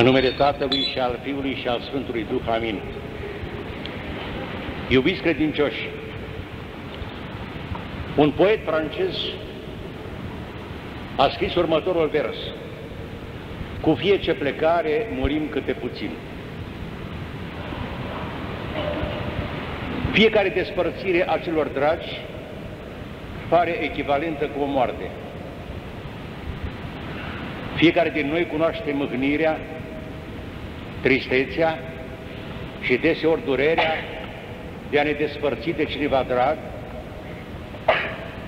În numele Tatălui și al Fiului și al Sfântului Duh, amin. Iubiți credincioși, un poet francez a scris următorul vers. Cu fie ce plecare murim câte puțin. Fiecare despărțire a celor dragi pare echivalentă cu o moarte. Fiecare din noi cunoaște mâhnirea, tristețea și deseori durerea de a ne despărți de cineva drag,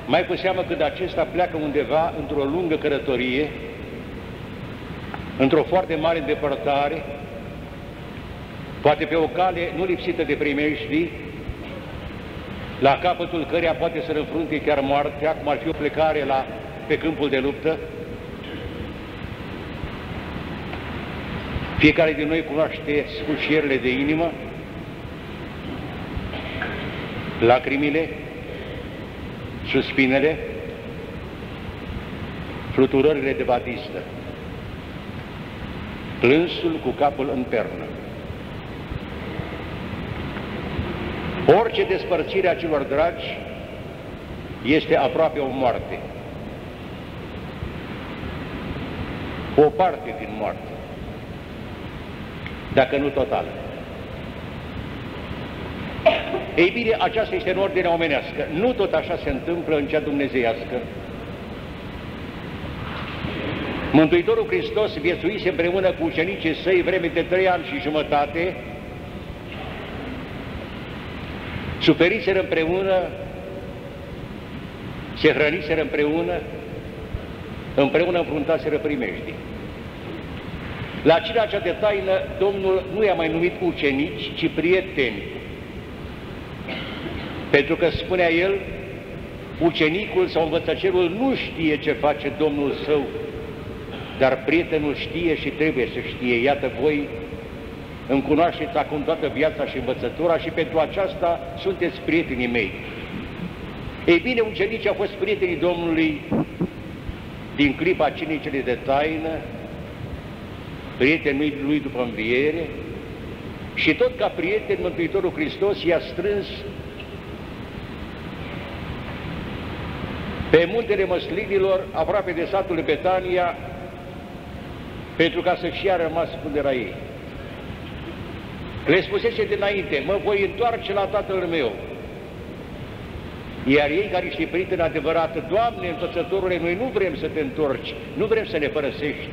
mai cu seamă când acesta pleacă undeva într-o lungă călătorie, într-o foarte mare îndepărtare, poate pe o cale nu lipsită de primești, la capătul căreia poate să înfrunte chiar moartea, cum ar fi o plecare la, pe câmpul de luptă. Fiecare din noi cunoaște scușierile de inimă, lacrimile, suspinele, fluturările de batistă, plânsul cu capul în pernă. Orice despărțire a celor dragi este aproape o moarte. O parte din moarte, dacă nu totală. Ei bine, aceasta este în ordine omenească. Nu tot așa se întâmplă în cea dumnezeiască. Mântuitorul Hristos viețuise împreună cu ucenicii săi vreme de trei ani și jumătate, suferiseră împreună, se hrăniseră împreună, împreună înfruntaseră primejdii. La cina cea de taină, Domnul nu i-a mai numit ucenici, ci prieteni. Pentru că spunea el, ucenicul sau învățăcerul nu știe ce face Domnul său, dar prietenul știe și trebuie să știe. Iată voi îmi cunoașteți acum toată viața și învățătura și pentru aceasta sunteți prietenii mei. Ei bine, ucenicii au fost prietenii Domnului din clipa cinei cele de taină, prietenii lui după înviere și tot ca prieten Mântuitorul Hristos i-a strâns pe muntele măslinilor, aproape de satul Betania, pentru ca să și a rămas unde era ei. Le spusese dinainte, mă voi întoarce la Tatăl meu. Iar ei care știi prieten adevărat, Doamne, învățătorule, noi nu vrem să te întorci, nu vrem să ne părăsești.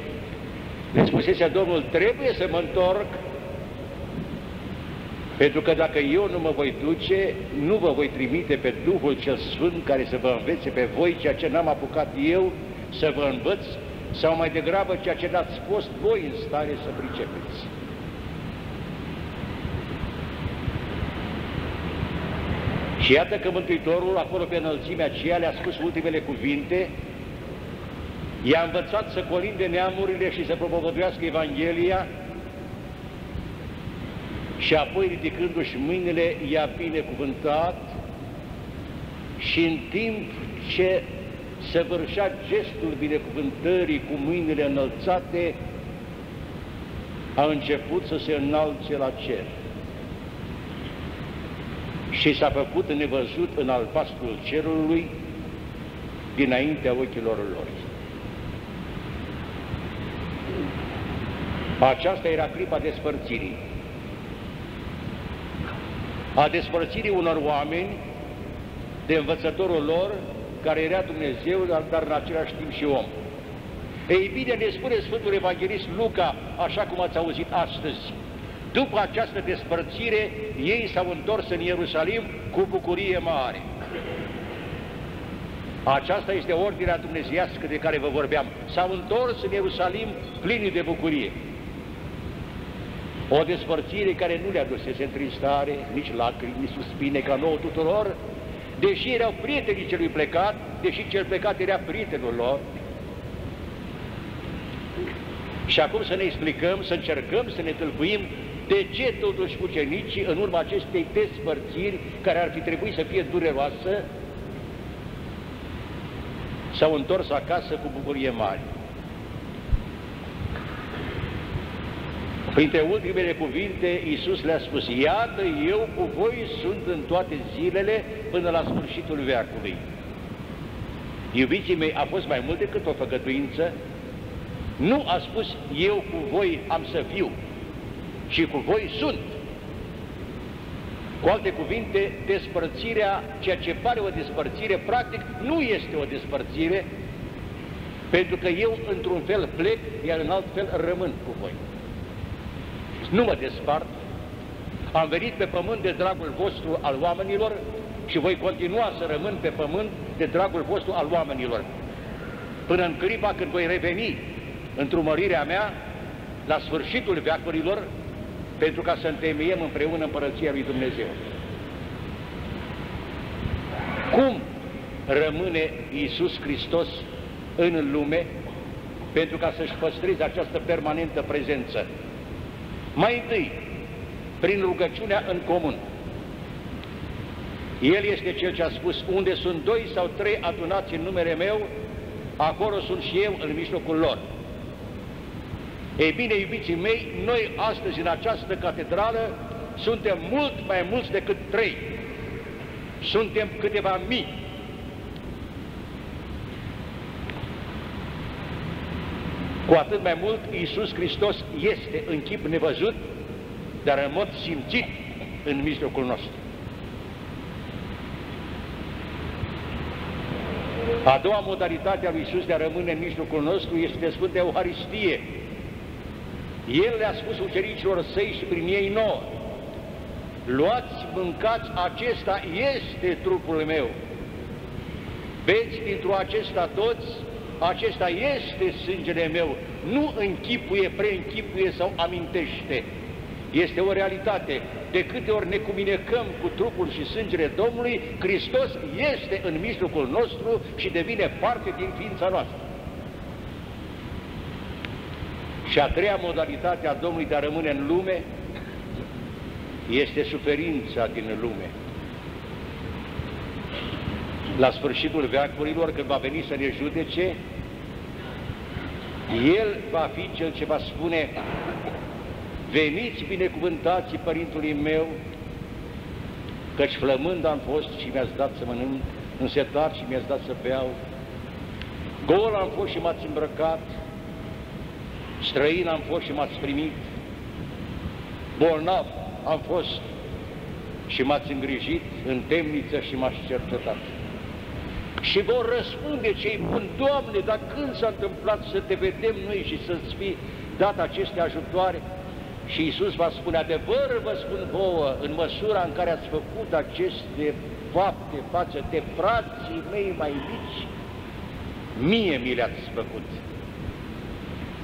Le spusese Domnul, trebuie să mă întorc, pentru că dacă eu nu mă voi duce, nu vă voi trimite pe Duhul cel Sfânt care să vă învețe pe voi ceea ce n-am apucat eu să vă învăț, sau mai degrabă ceea ce n-ați fost voi în stare să pricepeți. Și iată că Mântuitorul, acolo pe înălțimea aceea, le-a spus ultimele cuvinte, i-a învățat să colinde neamurile și să propovăduiască Evanghelia și apoi, ridicându-și mâinile, i-a binecuvântat și în timp ce săvârșea gestul binecuvântării cu mâinile înălțate, a început să se înalțe la cer și s-a făcut nevăzut în albastrul cerului dinaintea ochilor lor. Aceasta era clipa despărțirii. A despărțirii unor oameni de învățătorul lor, care era Dumnezeu, dar în același timp și om. Ei bine, ne spune Sfântul Evanghelist Luca, așa cum ați auzit astăzi, după această despărțire, ei s-au întors în Ierusalim cu bucurie mare. Aceasta este ordinea dumnezeiască de care vă vorbeam. S-au întors în Ierusalim plini de bucurie. O despărțire care nu le adusese întristare, nici lacrimi, nici suspine ca nouă tuturor, deși erau prietenii celui plecat, deși cel plecat era prietenul lor. Și acum să ne explicăm, să încercăm să ne tâlcuim de ce totuși ucenicii, în urma acestei despărțiri, care ar fi trebuit să fie dureroasă, s-au întors acasă cu bucurie mare? Printre ultimele cuvinte, Iisus le-a spus, Iată, eu cu voi sunt în toate zilele până la sfârșitul veacului. Iubiții mei, a fost mai mult decât o făgăduință? Nu a spus, eu cu voi am să fiu, și cu voi sunt. Cu alte cuvinte, despărțirea, ceea ce pare o despărțire, practic nu este o despărțire, pentru că eu într-un fel plec, iar în alt fel rămân cu voi. Nu mă despart, am venit pe pământ de dragul vostru al oamenilor și voi continua să rămân pe pământ de dragul vostru al oamenilor. Până în clipa când voi reveni într-o mărirea mea, la sfârșitul veacurilor, pentru ca să întemeiem împreună împărăția lui Dumnezeu. Cum rămâne Iisus Hristos în lume pentru ca să-și păstreze această permanentă prezență? Mai întâi, prin rugăciunea în comun. El este Cel ce a spus, unde sunt doi sau trei adunați în numele meu, acolo sunt și eu în mijlocul lor. Ei bine, iubiții mei, noi astăzi în această catedrală suntem mult mai mulți decât trei. Suntem câteva mii. Cu atât mai mult, Iisus Hristos este în chip nevăzut, dar în mod simțit în mijlocul nostru. A doua modalitate a lui Iisus de a rămâne în mijlocul nostru este Sfânta Euharistie, el le-a spus ucenicilor săi și prin ei nouă, luați, mâncați, acesta este trupul meu. Beți dintr-o acesta toți, acesta este sângele meu, nu închipuie, preînchipuie sau amintește. Este o realitate. De câte ori ne cuminecăm cu trupul și sângele Domnului, Hristos este în mijlocul nostru și devine parte din ființa noastră. Și a treia modalitate a Domnului de a rămâne în lume este suferința din lume. La sfârșitul veacurilor, când va veni să ne judece, El va fi Cel ce va spune Veniți binecuvântați Părintului meu, căci flămând am fost și mi-ați dat să mănânc, însetat și mi-ați dat să beau, gol am fost și m-ați îmbrăcat, străin am fost și m-ați primit, bolnav am fost și m-ați îngrijit în temniță și m-ați cercetat. Și vor răspunde cei buni, Doamne, dar când s-a întâmplat să te vedem noi și să-ți fi dat aceste ajutoare? Și Iisus va spune, adevăr vă spun vouă, în măsura în care ați făcut aceste fapte față de frații mei mai mici, mie mi le-ați făcut.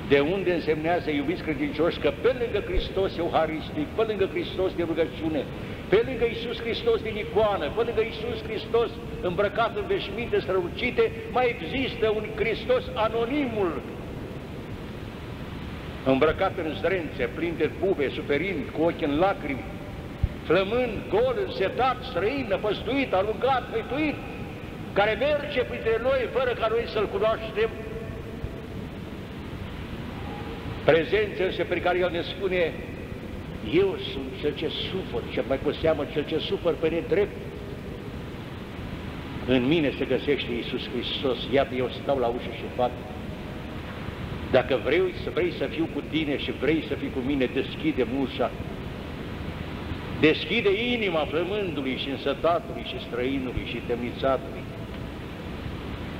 De unde însemnează, iubiți credincioși, că pe lângă Hristos Euharistic, pe lângă Hristos de rugăciune, pe lângă Iisus Hristos din icoană, pe lângă Iisus Hristos îmbrăcat în veșminte strălucite, mai există un Hristos anonimul, îmbrăcat în zdrențe, plin de bube, suferind, cu ochii în lacrimi, flămând, gol, însetat, străin, năpăstuit, alungat, hăituit, care merge printre noi fără ca noi să-L cunoaștem, prezență însă pe care El ne spune, eu sunt cel ce sufăr, cel mai cu seamă cel ce sufăr pe nedrept. În mine se găsește Iisus Hristos, iată eu stau la ușă și fac. Dacă vrei să vrei să fiu cu tine și vrei să fii cu mine, deschide ușa. Deschide inima flămândului și însătatului și străinului și temnițatului.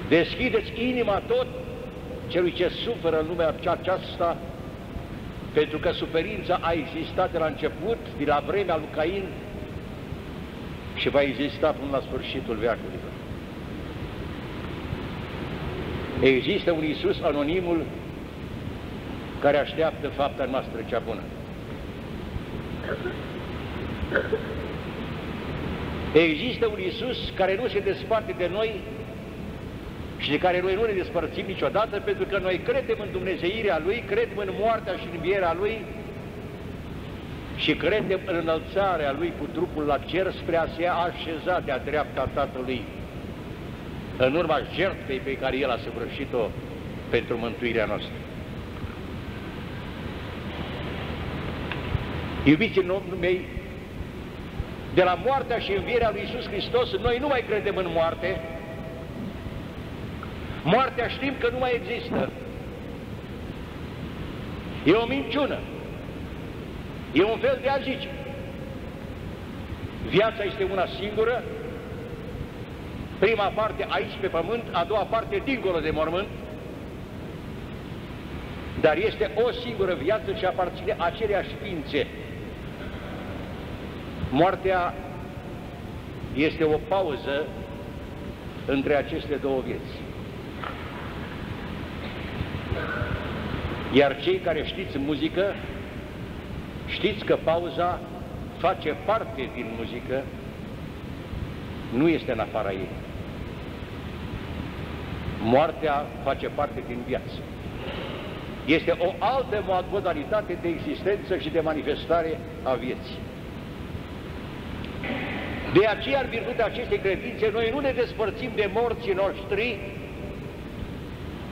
Deschideți inima tot celui ce suferă în lumea aceasta pentru că suferința a existat de la început, de la vremea lui Cain, și va exista până la sfârșitul veacurilor. Există un Iisus anonimul care așteaptă fapta noastră cea bună. Există un Iisus care nu se desparte de noi și de care noi nu ne despărțim niciodată, pentru că noi credem în Dumnezeirea Lui, credem în moartea și în învierea Lui și credem în înălțarea Lui cu trupul la cer spre a se așeza de-a dreapta Tatălui, în urma jertfei pe care El a săvârșit-o pentru mântuirea noastră. Iubiții mei, de la moartea și învierea lui Isus Hristos, noi nu mai credem în moarte. Moartea știm că nu mai există. E o minciună. E un fel de a zice. Viața este una singură, prima parte aici pe pământ, a doua parte dincolo de mormânt, dar este o singură viață și aparține aceleași ființe. Moartea este o pauză între aceste două vieți. Iar cei care știți muzică, știți că pauza face parte din muzică, nu este în afara ei. Moartea face parte din viață. Este o altă modalitate de existență și de manifestare a vieții. De aceea, în virtutea acestei credințe, noi nu ne despărțim de morții noștri,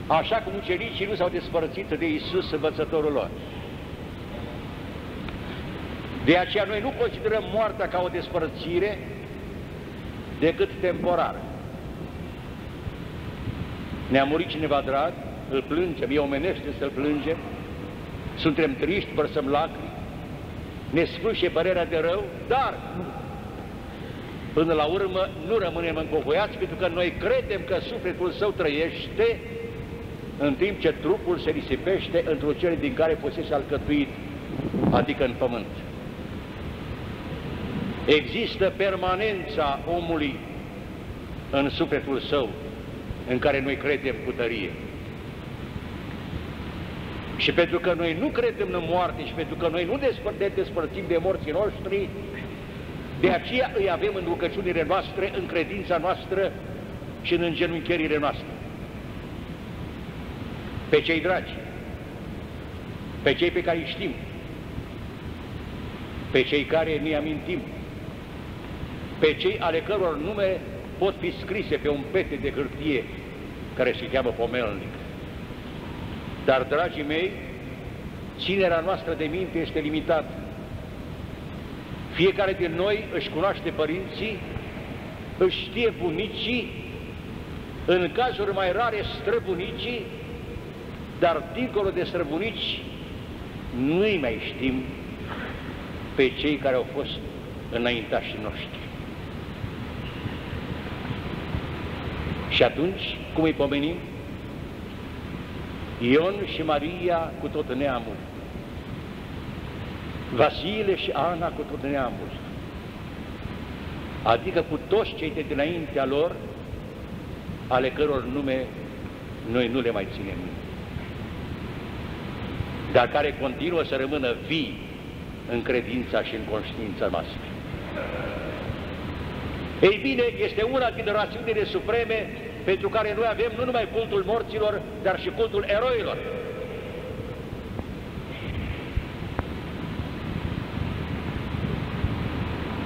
așa cum ucenicii nu s-au despărțit de Isus, învățătorul lor. De aceea noi nu considerăm moartea ca o despărțire decât temporară. Ne-a murit cineva drag, îl plângem, e omenește să-l plângem, suntem triști, vărsăm lacrimi, ne sfârșe părerea de rău, dar până la urmă nu rămânem încovoiați pentru că noi credem că sufletul său trăiește în timp ce trupul se risipește într-o cele din care fusese alcătuit, adică în pământ. Există permanența omului în sufletul său, în care noi credem cu tărie. Și pentru că noi nu credem în moarte și pentru că noi nu ne despărțim de morții noștri, de aceea îi avem în rugăciunile noastre, în credința noastră și în îngenunchierile noastre. Pe cei dragi, pe cei pe care îi știm, pe cei care ne amintim, pe cei ale căror nume pot fi scrise pe un pete de hârtie care se cheamă pomelnic. Dar, dragii mei, ținerea noastră de minte este limitată. Fiecare din noi își cunoaște părinții, își știe bunicii, în cazuri mai rare străbunicii, dar dincolo de străbunici nu-i mai știm pe cei care au fost înaintașii noștri. Și atunci, cum îi pomenim? Ion și Maria cu tot neamul, Vasile și Ana cu tot neamul, adică cu toți cei de dinaintea lor, ale căror nume noi nu le mai ținem dar care continuă să rămână vii în credința și în conștiința noastră. Ei bine, este una din rațiunile supreme pentru care noi avem nu numai cultul morților, dar și cultul eroilor.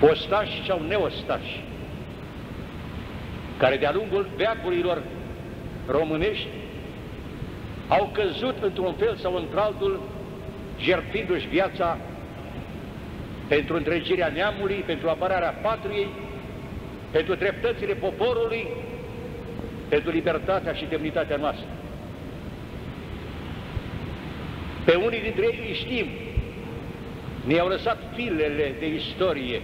Ostași sau neostași, care de-a lungul veacurilor românești au căzut într-un fel sau într-altul, jertfindu-și viața pentru întregirea neamului, pentru apărarea patriei, pentru dreptățile poporului, pentru libertatea și demnitatea noastră. Pe unii dintre ei îi știm, ne-au lăsat filele de istorie.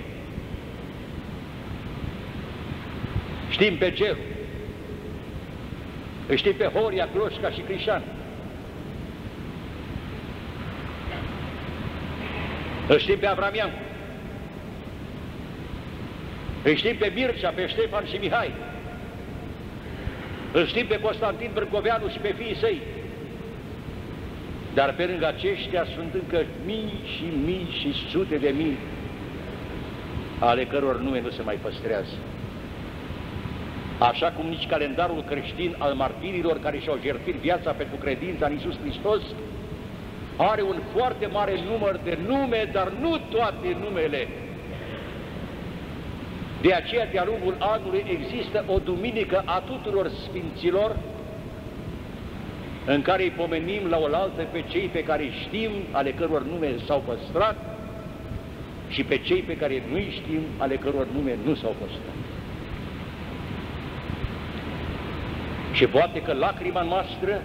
Știm pe Geru, îi știm pe Horia, Cloșca și Crișan. Îl știm pe Avramiancu. Îi știm pe Mircea, pe Ștefan și Mihai. Îl știm pe Constantin Brâncoveanu și pe fiii săi. Dar pe lângă aceștia sunt încă mii și mii și sute de mii ale căror nume nu se mai păstrează. Așa cum nici calendarul creștin al martirilor care și-au jertfit viața pentru credința în Iisus Hristos are un foarte mare număr de nume, dar nu toate numele de aceea, de-a lungul anului, există o duminică a tuturor sfinților, în care îi pomenim la oaltă pe cei pe care știm, ale căror nume s-au păstrat, și pe cei pe care nu-i știm, ale căror nume nu s-au postat. Și poate că lacrima noastră,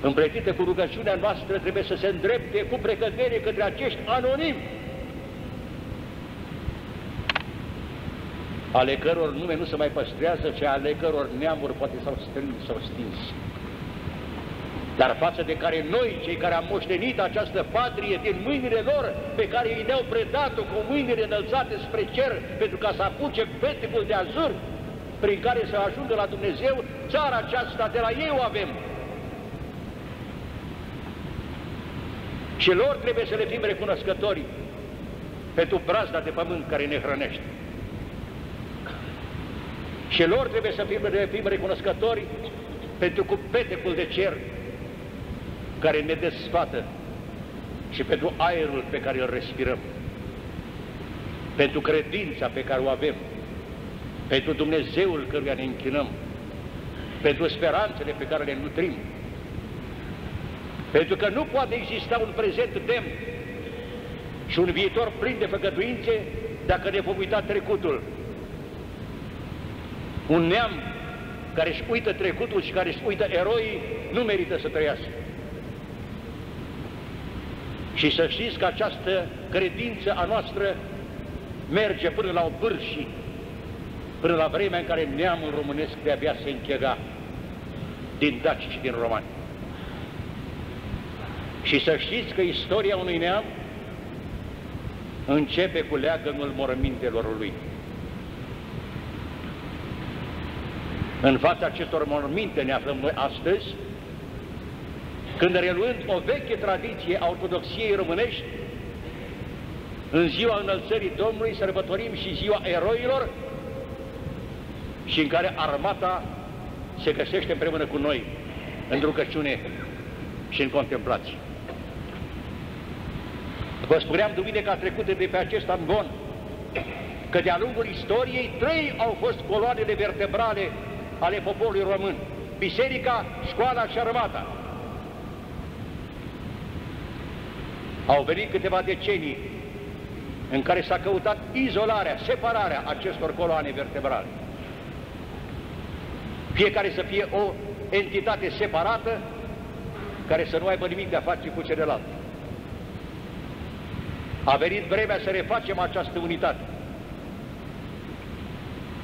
împletită cu rugăciunea noastră, trebuie să se îndrepte cu precădere către acești anonimi, ale căror nume nu se mai păstrează, ci ale căror neamuri poate s-au strâns, s-au stins. Dar față de care noi, cei care am moștenit această patrie din mâinile lor, pe care îi ne-au predat-o cu mâinile înălțate spre cer, pentru ca să apuce peticul de azur, prin care să ajungă la Dumnezeu, țara aceasta de la ei o avem. Și lor trebuie să le fim recunoscători pentru brazda de pământ care ne hrănește. Și lor trebuie să fim, fim recunoscători pentru cupetecul de cer care ne desfată și pentru aerul pe care îl respirăm, pentru credința pe care o avem, pentru Dumnezeul căruia ne închinăm, pentru speranțele pe care le nutrim, pentru că nu poate exista un prezent demn și un viitor plin de făgăduințe dacă ne vom uita trecutul. Un neam care își uită trecutul și care își uită eroii nu merită să trăiască. Și să știți că această credință a noastră merge până la o vârși, până la vremea în care neamul românesc de-abia se închega din daci și din romani. Și să știți că istoria unui neam începe cu leagănul morămintelor lui. În fața acestor morminte ne aflăm noi astăzi, când reluând o veche tradiție a ortodoxiei românești, în ziua înălțării Domnului sărbătorim și ziua eroilor și în care armata se găsește împreună cu noi în rugăciune și în contemplație. Vă spuneam duminica trecută de pe acest amgon că de-a lungul istoriei trei au fost coloanele vertebrale ale poporului român, biserica, școala și armata. Au venit câteva decenii în care s-a căutat izolarea, separarea acestor coloane vertebrale. Fiecare să fie o entitate separată care să nu aibă nimic de a face cu celălalt. A venit vremea să refacem această unitate.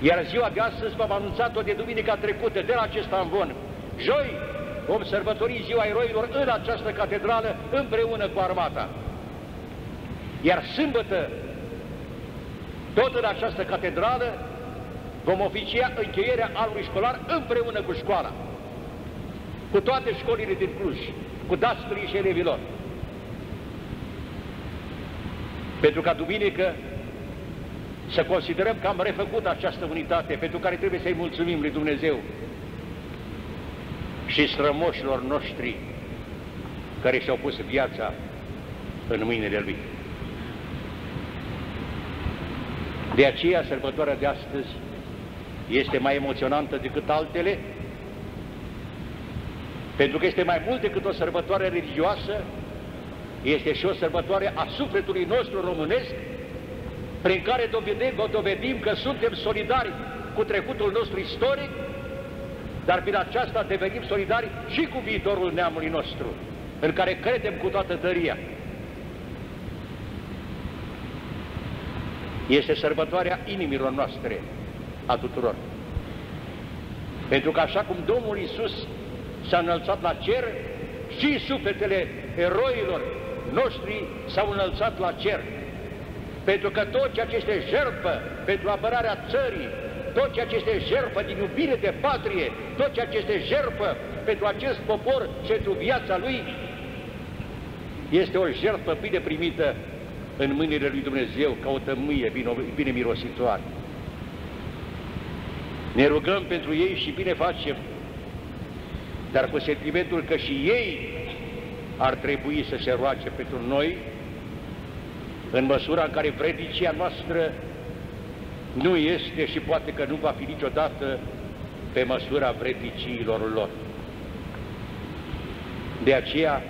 Iar ziua de astăzi v-am anunțat-o de duminica trecută, de la acest amvon. Joi, vom sărbători ziua eroilor în această catedrală împreună cu armata. Iar sâmbătă, tot în această catedrală, vom oficia încheierea anului școlar împreună cu școala, cu toate școlile din Cluj, cu dascării și elevilor. Pentru ca duminică să considerăm că am refăcut această unitate pentru care trebuie să-i mulțumim lui Dumnezeu și strămoșilor noștri care și-au pus viața în mâinile Lui. De aceea, sărbătoarea de astăzi este mai emoționantă decât altele, pentru că este mai mult decât o sărbătoare religioasă, este și o sărbătoare a sufletului nostru românesc, prin care dovedim, dovedim că suntem solidari cu trecutul nostru istoric dar prin aceasta devenim solidari și cu viitorul neamului nostru, în care credem cu toată tăria. Este sărbătoarea inimilor noastre, a tuturor. Pentru că așa cum Domnul Isus s-a înălțat la cer, și sufletele eroilor noștri s-au înălțat la cer. Pentru că tot ceea ce este jertfă pentru apărarea țării, tot ceea ce este jertfă din iubire de patrie, tot ceea ce este jertfă pentru acest popor și pentru viața lui, este o jertfă bine primită în mâinile lui Dumnezeu ca o tămâie bine, bine mirositoare. Ne rugăm pentru ei și bine facem, dar cu sentimentul că și ei ar trebui să se roage pentru noi, în măsura în care vredicia noastră nu este și poate că nu va fi niciodată pe măsura vredniciilor lor. De aceea,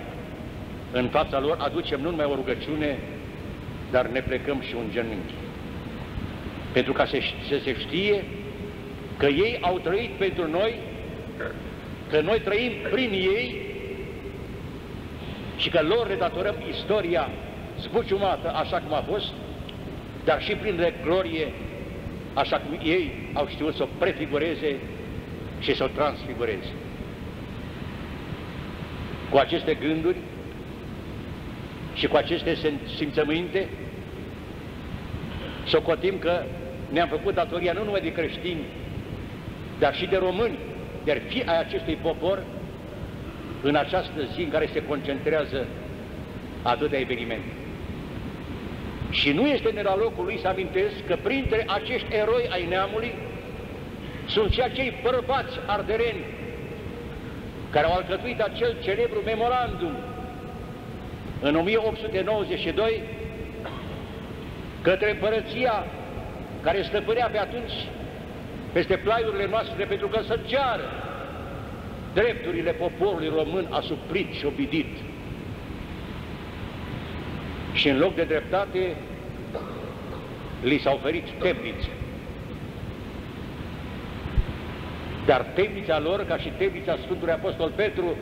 în fața lor aducem nu numai o rugăciune, dar ne plecăm și un genunchi. Pentru ca să, să se știe că ei au trăit pentru noi, că noi trăim prin ei și că lor le datorăm istoria zbuciumată așa cum a fost, dar și prin de glorie așa cum ei au știut să o prefigureze și să o transfigureze. Cu aceste gânduri și cu aceste simțăminte, socotim că ne-am făcut datoria nu numai de creștini, dar și de români, de fi ai acestui popor, în această zi în care se concentrează atâtea evenimente. Și nu este în locul lui să amintesc că printre acești eroi ai neamului sunt și acei bărbați ardereni care au alcătuit acel celebru memorandum în 1892 către împărăția care stăpânea pe atunci peste plaiurile noastre pentru că să ceară drepturile poporului român asuprit și obidit. Și în loc de dreptate, li s-a oferit temnițe. Dar temnița lor, ca și temnița Sfântului Apostol Petru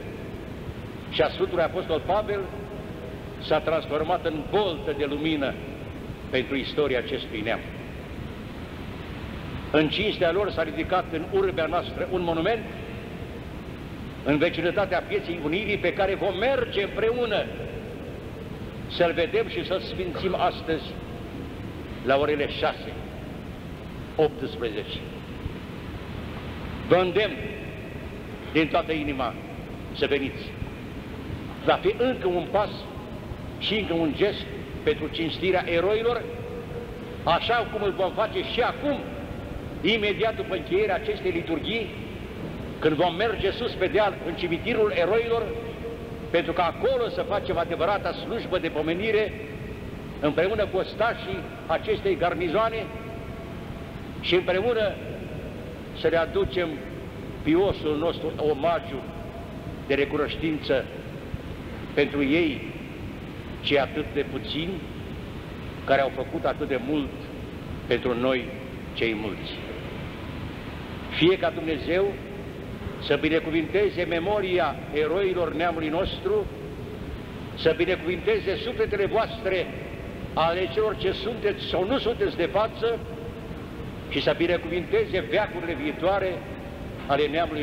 și a Sfântului Apostol Pavel, s-a transformat în boltă de lumină pentru istoria acestui neam. În cinstea lor s-a ridicat în urbea noastră un monument în vecinătatea pieții Unirii pe care vom merge împreună să-l vedem și să-l sfințim astăzi la orele 6, 18. Vă îndemn din toată inima să veniți. Va fi încă un pas și încă un gest pentru cinstirea eroilor, așa cum îl vom face și acum, imediat după încheierea acestei liturghii, când vom merge sus pe deal în cimitirul eroilor, pentru că acolo să facem adevărata slujbă de pomenire împreună cu ostașii acestei garnizoane și împreună să le aducem piosul nostru omagiu de recunoștință pentru ei, cei atât de puțini, care au făcut atât de mult pentru noi, cei mulți. Fie ca Dumnezeu să binecuvinteze memoria eroilor neamului nostru, să binecuvinteze sufletele voastre ale celor ce sunteți sau nu sunteți de față și să binecuvinteze veacurile viitoare ale neamului